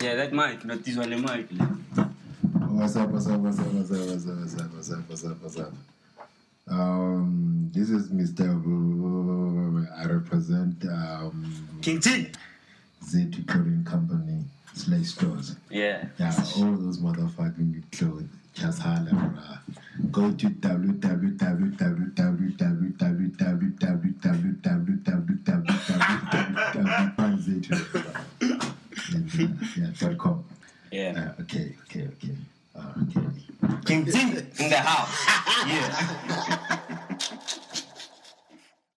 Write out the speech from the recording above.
Yeah, that mic, not this one, the mic. What's up, what's up, what's up, what's up, what's up, what's up, what's up, what's up, what's up? Um, this is Mr. I represent um, King T. Z Clothing Company slash stores. Yeah. Yeah, all those motherfucking clothes. Just holla, bruh. Go to www.z.com. Yeah. Uh, okay, okay, okay. Uh, okay. King in the house. Yeah.